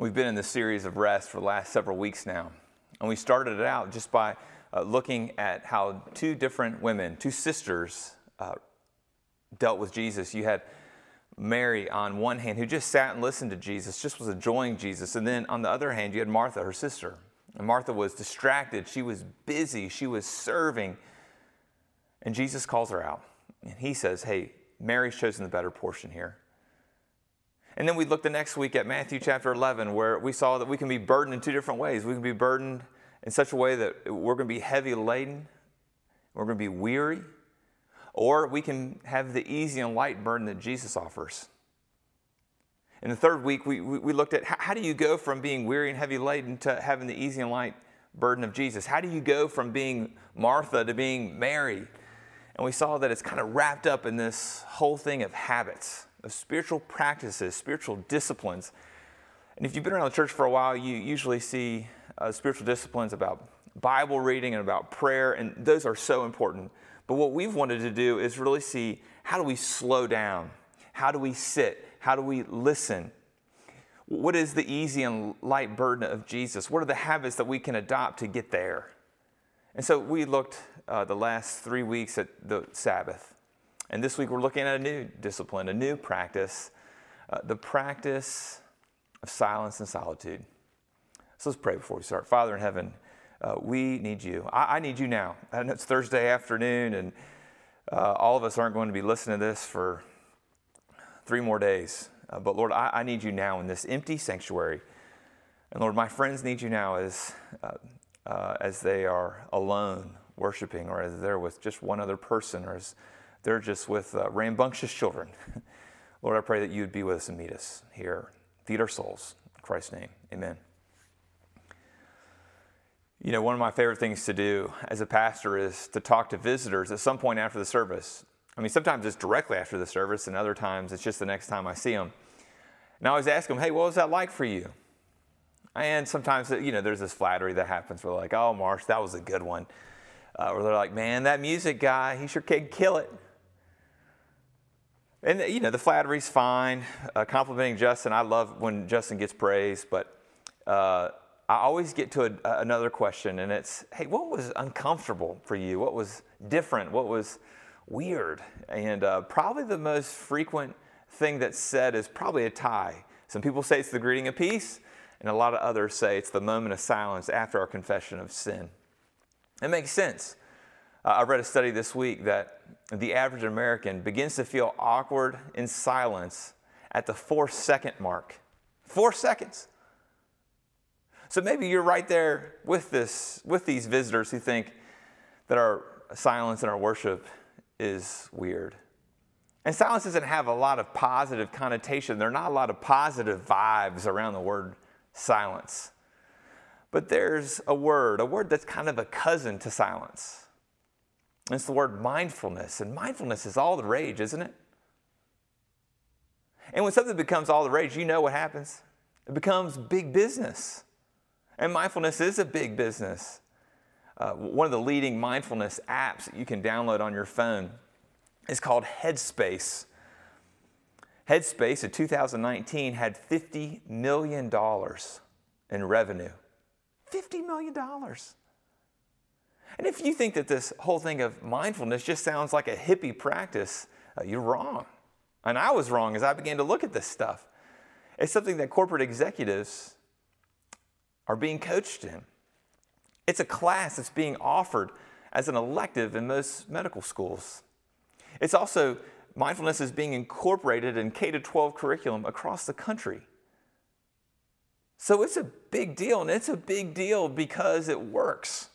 We've been in this series of rest for the last several weeks now. And we started it out just by uh, looking at how two different women, two sisters, uh, dealt with Jesus. You had Mary on one hand, who just sat and listened to Jesus, just was enjoying Jesus. And then on the other hand, you had Martha, her sister. And Martha was distracted. She was busy. She was serving. And Jesus calls her out. And he says, Hey, Mary's chosen the better portion here. And then we looked the next week at Matthew chapter 11, where we saw that we can be burdened in two different ways. We can be burdened in such a way that we're going to be heavy laden, we're going to be weary, or we can have the easy and light burden that Jesus offers. In the third week, we, we looked at how, how do you go from being weary and heavy laden to having the easy and light burden of Jesus? How do you go from being Martha to being Mary? And we saw that it's kind of wrapped up in this whole thing of habits of spiritual practices, spiritual disciplines. And if you've been around the church for a while, you usually see uh, spiritual disciplines about Bible reading and about prayer, and those are so important. But what we've wanted to do is really see how do we slow down? How do we sit? How do we listen? What is the easy and light burden of Jesus? What are the habits that we can adopt to get there? And so we looked uh, the last three weeks at the Sabbath. And this week we're looking at a new discipline, a new practice, uh, the practice of silence and solitude. So let's pray before we start. Father in heaven, uh, we need you. I, I, need you now. And it's Thursday afternoon, and uh, all of us aren't going to be listening to this for three more days. Uh, but Lord, I, I, need you now in this empty sanctuary. And Lord, my friends need you now as, uh, uh, as they are alone worshiping, or as they're with just one other person, or as they're just with uh, rambunctious children. Lord, I pray that you would be with us and meet us here. Feed our souls. In Christ's name, amen. You know, one of my favorite things to do as a pastor is to talk to visitors at some point after the service. I mean, sometimes it's directly after the service, and other times it's just the next time I see them. And I always ask them, hey, what was that like for you? And sometimes, you know, there's this flattery that happens where, they're like, oh, Marsh, that was a good one. Uh, or they're like, man, that music guy, he sure can kill it. And, you know, the flattery's fine. Uh, complimenting Justin, I love when Justin gets praise, but uh, I always get to a, another question, and it's, hey, what was uncomfortable for you? What was different? What was weird? And uh, probably the most frequent thing that's said is probably a tie. Some people say it's the greeting of peace, and a lot of others say it's the moment of silence after our confession of sin. It makes sense. Uh, I read a study this week that the average American begins to feel awkward in silence at the four second mark. Four seconds. So maybe you're right there with this, with these visitors who think that our silence and our worship is weird. And silence doesn't have a lot of positive connotation. There are not a lot of positive vibes around the word silence. But there's a word, a word that's kind of a cousin to silence. It's the word mindfulness, and mindfulness is all the rage, isn't it? And when something becomes all the rage, you know what happens? It becomes big business. And mindfulness is a big business. Uh, one of the leading mindfulness apps that you can download on your phone is called Headspace. Headspace in 2019 had $50 million in revenue. $50 million. And if you think that this whole thing of mindfulness just sounds like a hippie practice, uh, you're wrong. And I was wrong as I began to look at this stuff. It's something that corporate executives are being coached in. It's a class that's being offered as an elective in most medical schools. It's also, mindfulness is being incorporated in K 12 curriculum across the country. So it's a big deal, and it's a big deal because it works.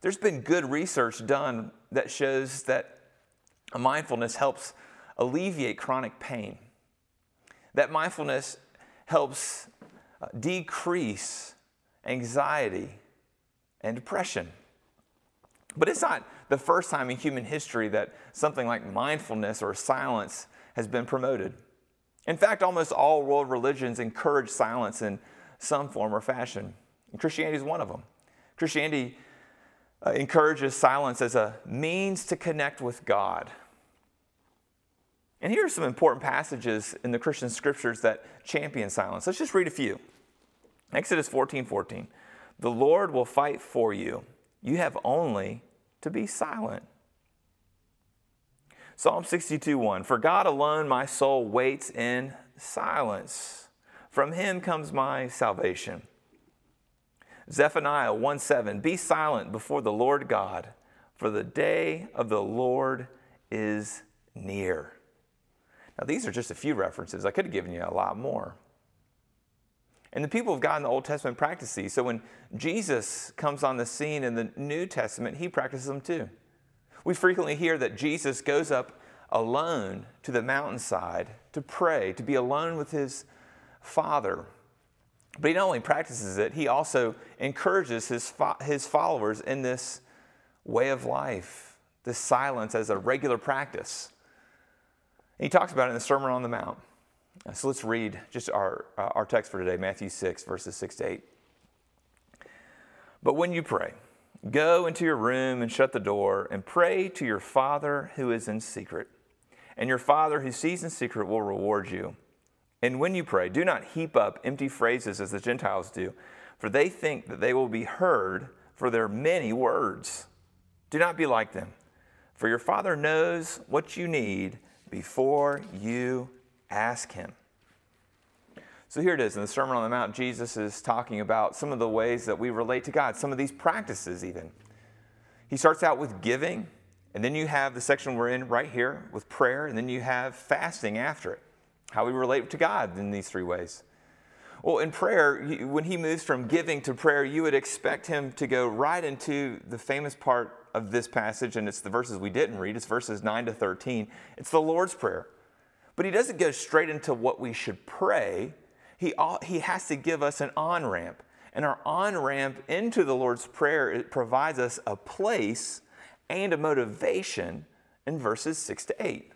There's been good research done that shows that mindfulness helps alleviate chronic pain, that mindfulness helps uh, decrease anxiety and depression. But it's not the first time in human history that something like mindfulness or silence has been promoted. In fact, almost all world religions encourage silence in some form or fashion. And Christianity is one of them. Christianity uh, encourages silence as a means to connect with God. And here are some important passages in the Christian scriptures that champion silence. Let's just read a few. Exodus 14 14. The Lord will fight for you. You have only to be silent. Psalm 62 1. For God alone my soul waits in silence. From him comes my salvation. Zephaniah 1 7. Be silent before the Lord God, for the day of the Lord is near. Now, these are just a few references. I could have given you a lot more. And the people of God in the Old Testament practice these. So when Jesus comes on the scene in the New Testament, he practices them too. We frequently hear that Jesus goes up alone to the mountainside to pray, to be alone with his Father. But he not only practices it, he also encourages his, fo- his followers in this way of life, this silence as a regular practice. And he talks about it in the Sermon on the Mount. So let's read just our, uh, our text for today, Matthew 6, verses 6 to 8. But when you pray, go into your room and shut the door and pray to your Father who is in secret. And your Father who sees in secret will reward you. And when you pray, do not heap up empty phrases as the Gentiles do, for they think that they will be heard for their many words. Do not be like them, for your Father knows what you need before you ask Him. So here it is in the Sermon on the Mount, Jesus is talking about some of the ways that we relate to God, some of these practices, even. He starts out with giving, and then you have the section we're in right here with prayer, and then you have fasting after it, how we relate to God in these three ways. Well, in prayer, when he moves from giving to prayer, you would expect him to go right into the famous part of this passage, and it's the verses we didn't read. It's verses 9 to 13. It's the Lord's Prayer. But he doesn't go straight into what we should pray. He, he has to give us an on ramp. And our on ramp into the Lord's Prayer it provides us a place and a motivation in verses 6 to 8.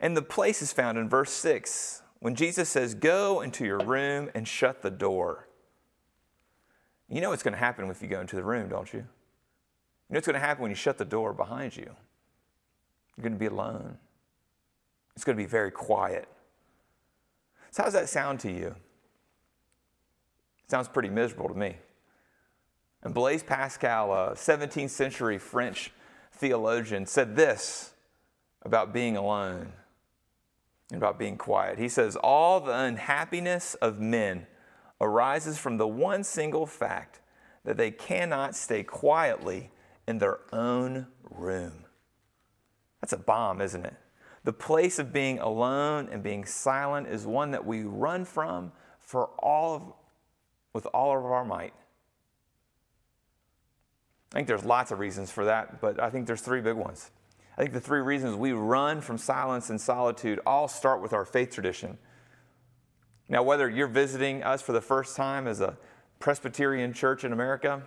And the place is found in verse 6 when Jesus says, Go into your room and shut the door. You know what's going to happen if you go into the room, don't you? You know what's going to happen when you shut the door behind you? You're going to be alone. It's going to be very quiet. So, how does that sound to you? It sounds pretty miserable to me. And Blaise Pascal, a 17th century French theologian, said this about being alone about being quiet. He says, All the unhappiness of men arises from the one single fact that they cannot stay quietly in their own room. That's a bomb, isn't it? The place of being alone and being silent is one that we run from for all of, with all of our might. I think there's lots of reasons for that, but I think there's three big ones. I think the three reasons we run from silence and solitude all start with our faith tradition. Now, whether you're visiting us for the first time as a Presbyterian church in America,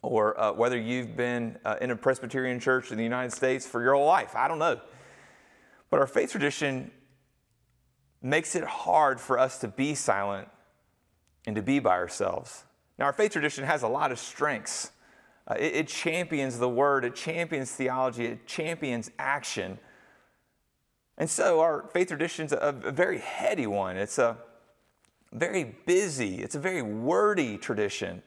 or uh, whether you've been uh, in a Presbyterian church in the United States for your whole life, I don't know. But our faith tradition makes it hard for us to be silent and to be by ourselves. Now, our faith tradition has a lot of strengths. Uh, it, it champions the word, it champions theology, it champions action. And so, our faith tradition is a, a very heady one. It's a very busy, it's a very wordy tradition.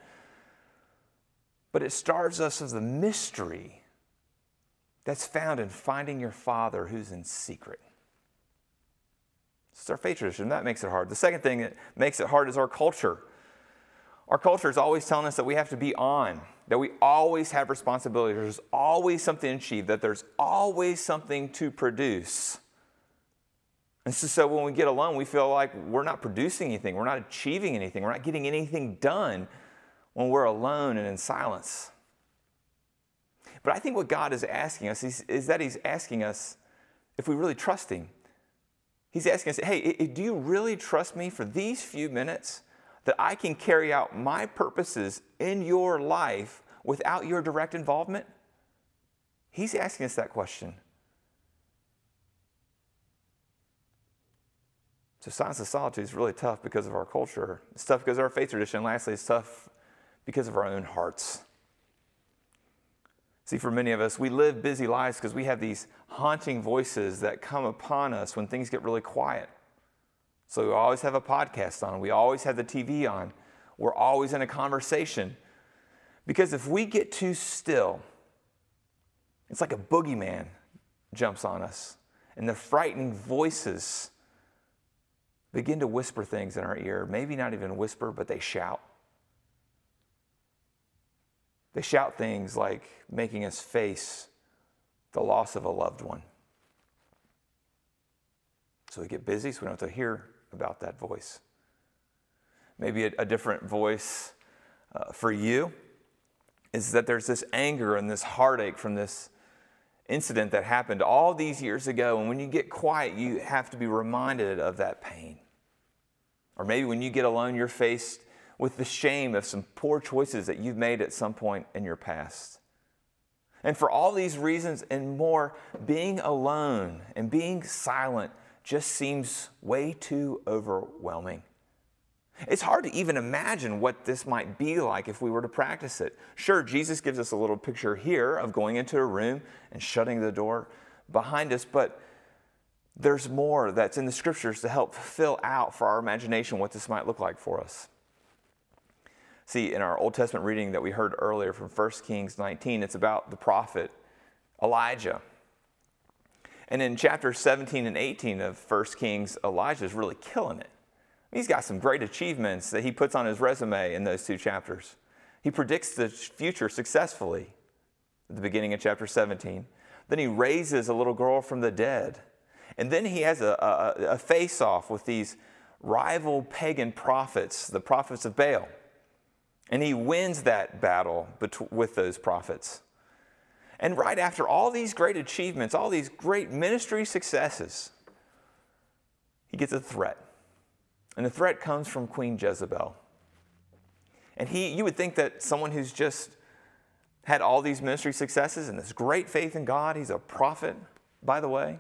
But it starves us of the mystery that's found in finding your Father who's in secret. It's our faith tradition. That makes it hard. The second thing that makes it hard is our culture. Our culture is always telling us that we have to be on, that we always have responsibility. There's always something to achieve, that there's always something to produce. And so, so when we get alone, we feel like we're not producing anything, we're not achieving anything, we're not getting anything done when we're alone and in silence. But I think what God is asking us is, is that He's asking us if we really trust Him. He's asking us, hey, do you really trust me for these few minutes that I can carry out my purposes in your life without your direct involvement? He's asking us that question. So silence of solitude is really tough because of our culture. It's tough because of our faith tradition. Lastly, it's tough because of our own hearts. See, for many of us, we live busy lives because we have these haunting voices that come upon us when things get really quiet. So we always have a podcast on, we always have the TV on, we're always in a conversation. Because if we get too still, it's like a boogeyman jumps on us, and the frightening voices begin to whisper things in our ear. Maybe not even whisper, but they shout. They shout things like making us face the loss of a loved one. So we get busy, so we don't have to hear about that voice. Maybe a, a different voice uh, for you is that there's this anger and this heartache from this incident that happened all these years ago. And when you get quiet, you have to be reminded of that pain. Or maybe when you get alone, you're faced with the shame of some poor choices that you've made at some point in your past. And for all these reasons and more, being alone and being silent just seems way too overwhelming. It's hard to even imagine what this might be like if we were to practice it. Sure, Jesus gives us a little picture here of going into a room and shutting the door behind us, but there's more that's in the scriptures to help fill out for our imagination what this might look like for us. See, in our Old Testament reading that we heard earlier from 1 Kings 19, it's about the prophet Elijah. And in chapter 17 and 18 of 1 Kings, Elijah is really killing it. He's got some great achievements that he puts on his resume in those two chapters. He predicts the future successfully at the beginning of chapter 17. Then he raises a little girl from the dead. And then he has a, a, a face off with these rival pagan prophets, the prophets of Baal. And he wins that battle with those prophets. And right after all these great achievements, all these great ministry successes, he gets a threat. And the threat comes from Queen Jezebel. And he, you would think that someone who's just had all these ministry successes and this great faith in God, he's a prophet, by the way,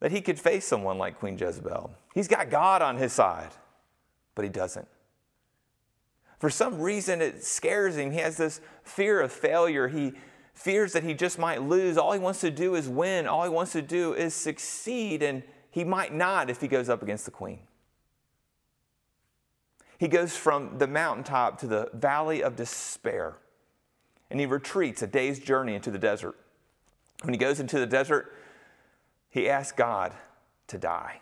that he could face someone like Queen Jezebel. He's got God on his side, but he doesn't. For some reason, it scares him. He has this fear of failure. He fears that he just might lose. All he wants to do is win. All he wants to do is succeed, and he might not if he goes up against the queen. He goes from the mountaintop to the valley of despair, and he retreats a day's journey into the desert. When he goes into the desert, he asks God to die.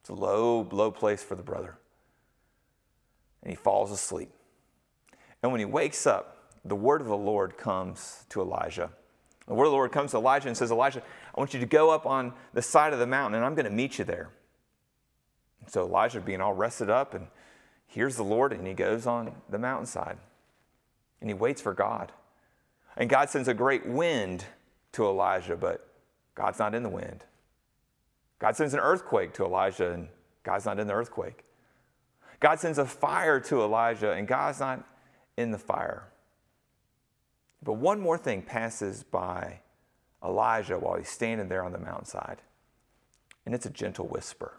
It's a low, low place for the brother and he falls asleep. And when he wakes up, the word of the Lord comes to Elijah. The word of the Lord comes to Elijah and says, Elijah, I want you to go up on the side of the mountain and I'm going to meet you there. So Elijah, being all rested up, and hears the Lord and he goes on the mountainside and he waits for God. And God sends a great wind to Elijah, but God's not in the wind. God sends an earthquake to Elijah, and God's not in the earthquake. God sends a fire to Elijah, and God's not in the fire. But one more thing passes by Elijah while he's standing there on the mountainside, and it's a gentle whisper.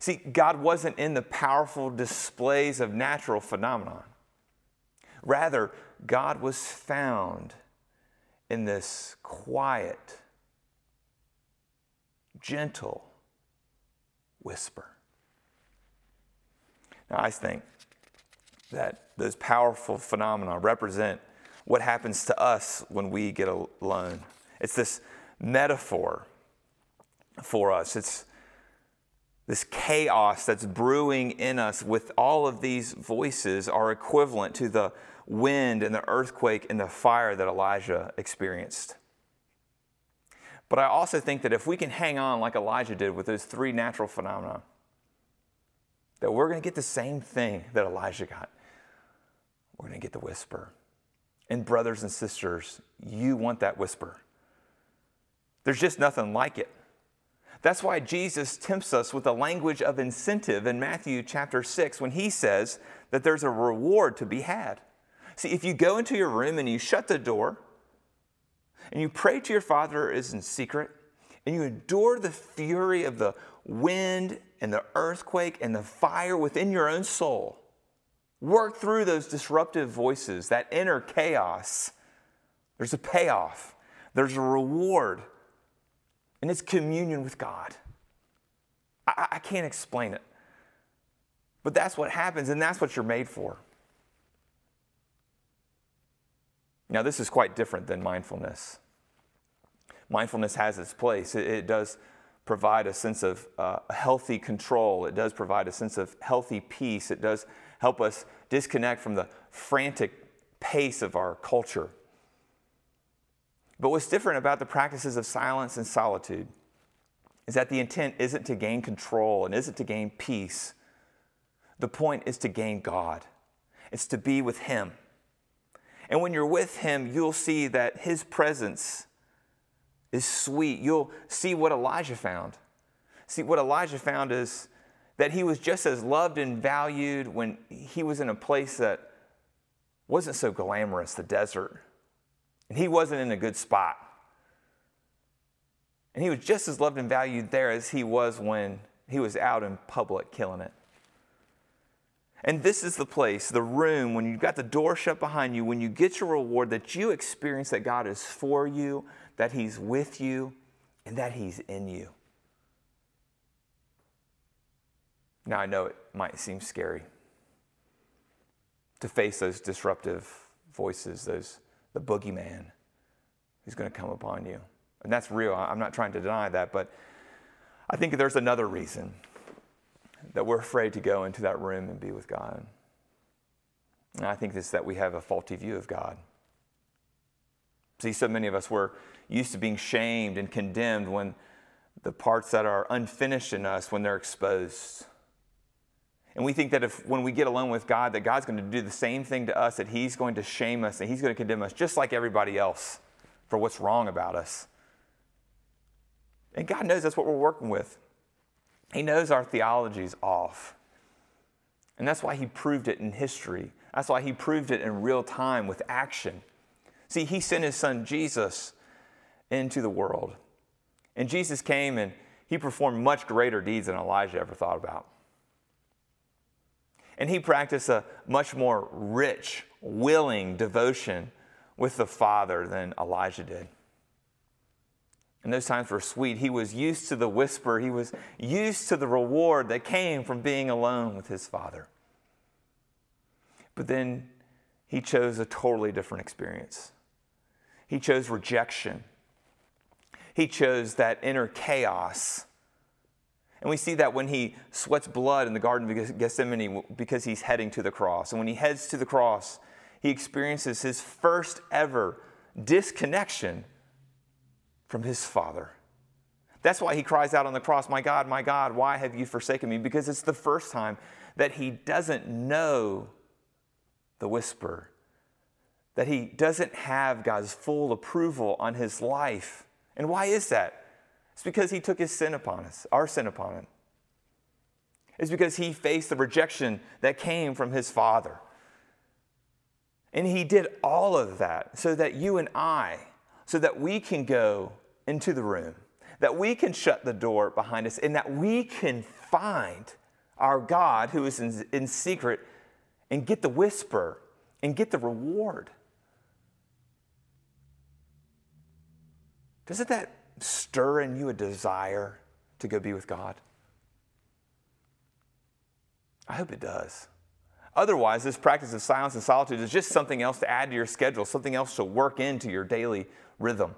See, God wasn't in the powerful displays of natural phenomenon. Rather, God was found in this quiet, gentle whisper. Now, I think that those powerful phenomena represent what happens to us when we get alone. It's this metaphor for us. It's this chaos that's brewing in us with all of these voices are equivalent to the wind and the earthquake and the fire that Elijah experienced. But I also think that if we can hang on like Elijah did with those three natural phenomena, that we're going to get the same thing that Elijah got. We're going to get the whisper. And, brothers and sisters, you want that whisper. There's just nothing like it. That's why Jesus tempts us with the language of incentive in Matthew chapter 6 when he says that there's a reward to be had. See, if you go into your room and you shut the door and you pray to your Father is in secret and you endure the fury of the wind and the earthquake and the fire within your own soul, Work through those disruptive voices, that inner chaos. There's a payoff, there's a reward, and it's communion with God. I, I can't explain it. But that's what happens, and that's what you're made for. Now, this is quite different than mindfulness. Mindfulness has its place. It, it does provide a sense of uh, healthy control. It does provide a sense of healthy peace. It does help us disconnect from the frantic pace of our culture. But what's different about the practices of silence and solitude is that the intent isn't to gain control and isn't to gain peace. The point is to gain God, it's to be with Him. And when you're with Him, you'll see that His presence is sweet. You'll see what Elijah found. See, what Elijah found is that he was just as loved and valued when he was in a place that wasn't so glamorous, the desert. And he wasn't in a good spot. And he was just as loved and valued there as he was when he was out in public killing it. And this is the place, the room, when you've got the door shut behind you, when you get your reward, that you experience that God is for you, that He's with you, and that He's in you. Now, I know it might seem scary to face those disruptive voices, those, the boogeyman who's going to come upon you. And that's real. I'm not trying to deny that, but I think there's another reason that we're afraid to go into that room and be with God. And I think it's that we have a faulty view of God. See, so many of us were used to being shamed and condemned when the parts that are unfinished in us, when they're exposed. And we think that if when we get alone with God, that God's going to do the same thing to us, that He's going to shame us and He's going to condemn us just like everybody else for what's wrong about us. And God knows that's what we're working with. He knows our theology is off. And that's why He proved it in history. That's why He proved it in real time with action. See, He sent His Son Jesus into the world. And Jesus came and He performed much greater deeds than Elijah ever thought about. And he practiced a much more rich, willing devotion with the Father than Elijah did. And those times were sweet. He was used to the whisper, he was used to the reward that came from being alone with his Father. But then he chose a totally different experience. He chose rejection. He chose that inner chaos and we see that when he sweats blood in the Garden of Gethsemane because he's heading to the cross. And when he heads to the cross, he experiences his first ever disconnection from his Father. That's why he cries out on the cross, My God, my God, why have you forsaken me? Because it's the first time that he doesn't know the whisper, that he doesn't have God's full approval on his life. And why is that? It's because he took his sin upon us, our sin upon him. It's because he faced the rejection that came from his father. And he did all of that so that you and I, so that we can go into the room, that we can shut the door behind us, and that we can find our God who is in, in secret and get the whisper and get the reward. Doesn't that stir in you a desire to go be with God? I hope it does. Otherwise, this practice of silence and solitude is just something else to add to your schedule, something else to work into your daily rhythm.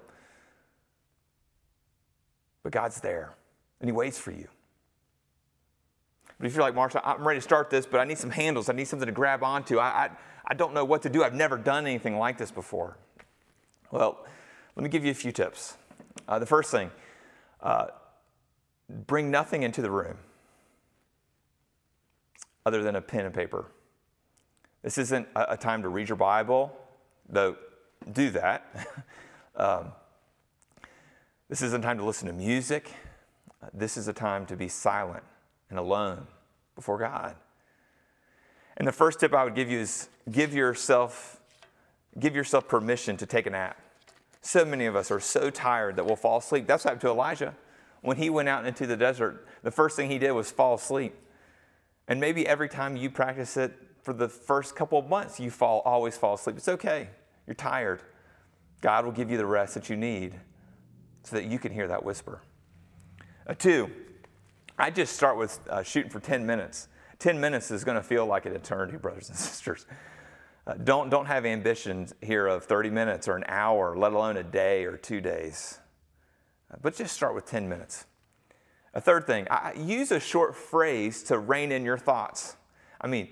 But God's there, and He waits for you. But if you're like, Marsha, I'm ready to start this, but I need some handles, I need something to grab onto, I, I, I don't know what to do, I've never done anything like this before. Well, let me give you a few tips. Uh, the first thing, uh, bring nothing into the room other than a pen and paper. This isn't a, a time to read your Bible, though do that. um, this isn't time to listen to music. This is a time to be silent and alone before God. And the first tip I would give you is give yourself, give yourself permission to take a nap. So many of us are so tired that we'll fall asleep. That's what happened to Elijah. When he went out into the desert, the first thing he did was fall asleep. And maybe every time you practice it, for the first couple of months you fall always fall asleep. It's okay. You're tired. God will give you the rest that you need so that you can hear that whisper. Uh, two, I just start with uh, shooting for 10 minutes. 10 minutes is going to feel like an eternity, brothers and sisters. Uh, don't, don't have ambitions here of 30 minutes or an hour, let alone a day or two days. Uh, but just start with 10 minutes. A third thing, I, use a short phrase to rein in your thoughts. I mean,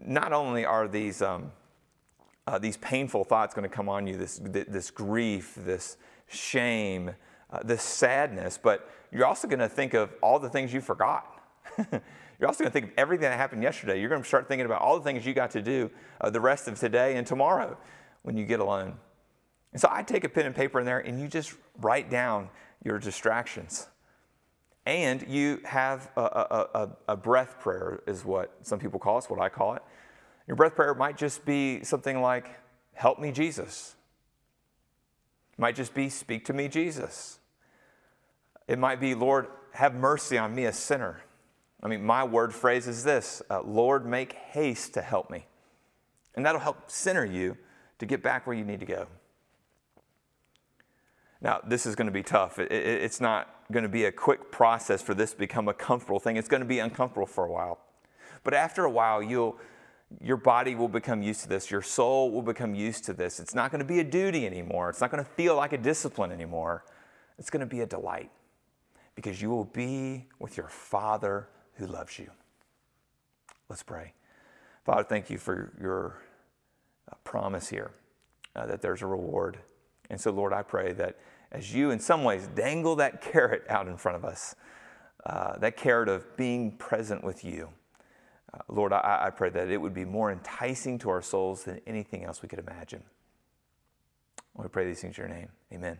not only are these, um, uh, these painful thoughts going to come on you, this, this grief, this shame, uh, this sadness, but you're also going to think of all the things you forgot. you're also going to think of everything that happened yesterday. You're going to start thinking about all the things you got to do uh, the rest of today and tomorrow when you get alone. And so I take a pen and paper in there and you just write down your distractions. And you have a, a, a, a breath prayer, is what some people call it, what I call it. Your breath prayer might just be something like, Help me, Jesus. It might just be, Speak to me, Jesus. It might be, Lord, have mercy on me, a sinner. I mean, my word phrase is this uh, Lord, make haste to help me. And that'll help center you to get back where you need to go. Now, this is going to be tough. It, it, it's not going to be a quick process for this to become a comfortable thing. It's going to be uncomfortable for a while. But after a while, you'll, your body will become used to this. Your soul will become used to this. It's not going to be a duty anymore. It's not going to feel like a discipline anymore. It's going to be a delight because you will be with your Father who loves you. Let's pray. Father, thank you for your uh, promise here uh, that there's a reward. And so, Lord, I pray that as you, in some ways, dangle that carrot out in front of us, uh, that carrot of being present with you, uh, Lord, I, I pray that it would be more enticing to our souls than anything else we could imagine. We pray these things in your name. Amen.